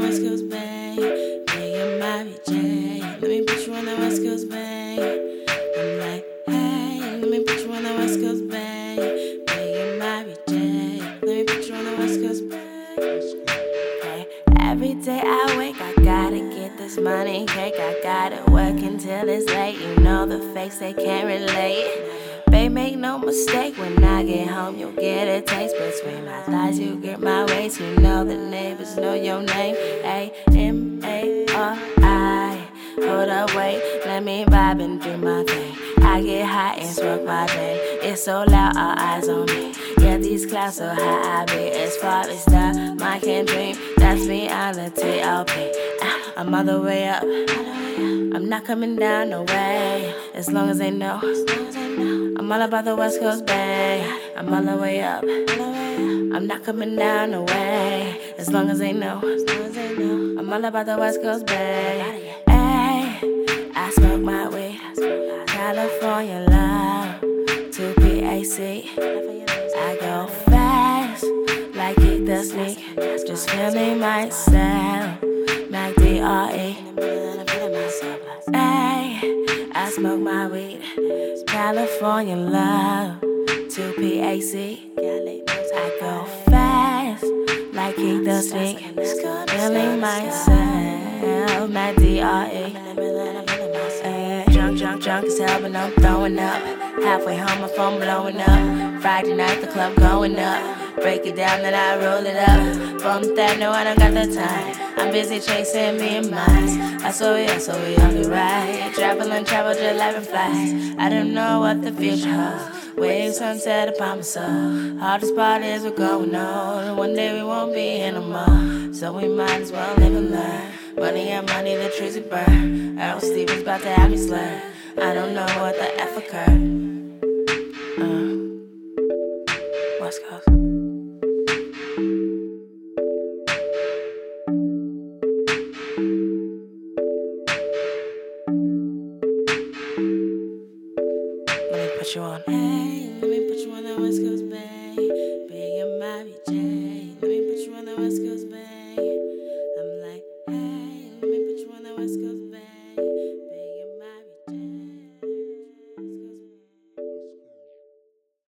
West Coast, babe. Me and Mary J. Let me put you on the West Coast, babe. I'm like, hey, let me put you on the West Coast, babe. Me and Mary J. Let me put you on the West Coast, babe. Hey, every day I wake, I gotta get this money cake. I gotta work until it's late. You know the fakes, they can't relate. Make no mistake, when I get home, you'll get a taste between my thighs. You get my waist, you know the neighbors know your name. A M A R I. Hold up, wait, let me vibe and do my thing. I get hot and smoke my thing. It's so loud, all eyes on me. Yeah, these clouds so high, I be as far as the mind can dream. That's me on the TLP. I'm all the way up. I'm not coming down, no way. As long as they know. I'm all about the West Coast Bay. I'm all the way up. I'm not coming down, no way. As long as they know. I'm all about the West Coast Bay. Hey, I smoke my weed. California love. 2 PAC. I go fast, like it does. Just feeling myself. Mac D-R-E. Hey, I smoke my weed. California love. 2 PAC. I go fast, like he does me. Feeling myself. Mac D-R-E. Hey, Drunk, drunk, drunk as hell, but I'm throwing up. Halfway home, my phone blowing up. Friday night, the club going up. Break it down, then I roll it up. From that, no, I don't got the time. I'm busy chasing me and mine. I saw it, I saw it, I'll be right. Traveling, travel, just like flies. I don't know what the future holds. Wave sunset upon my soul. Hardest part is we're going on. One day we won't be here no more. So we might as well live and learn. Money and money, the trees we burn. Earl Stevens about to have me slur. I don't know what the F occurred. Uh, West Coast. You on.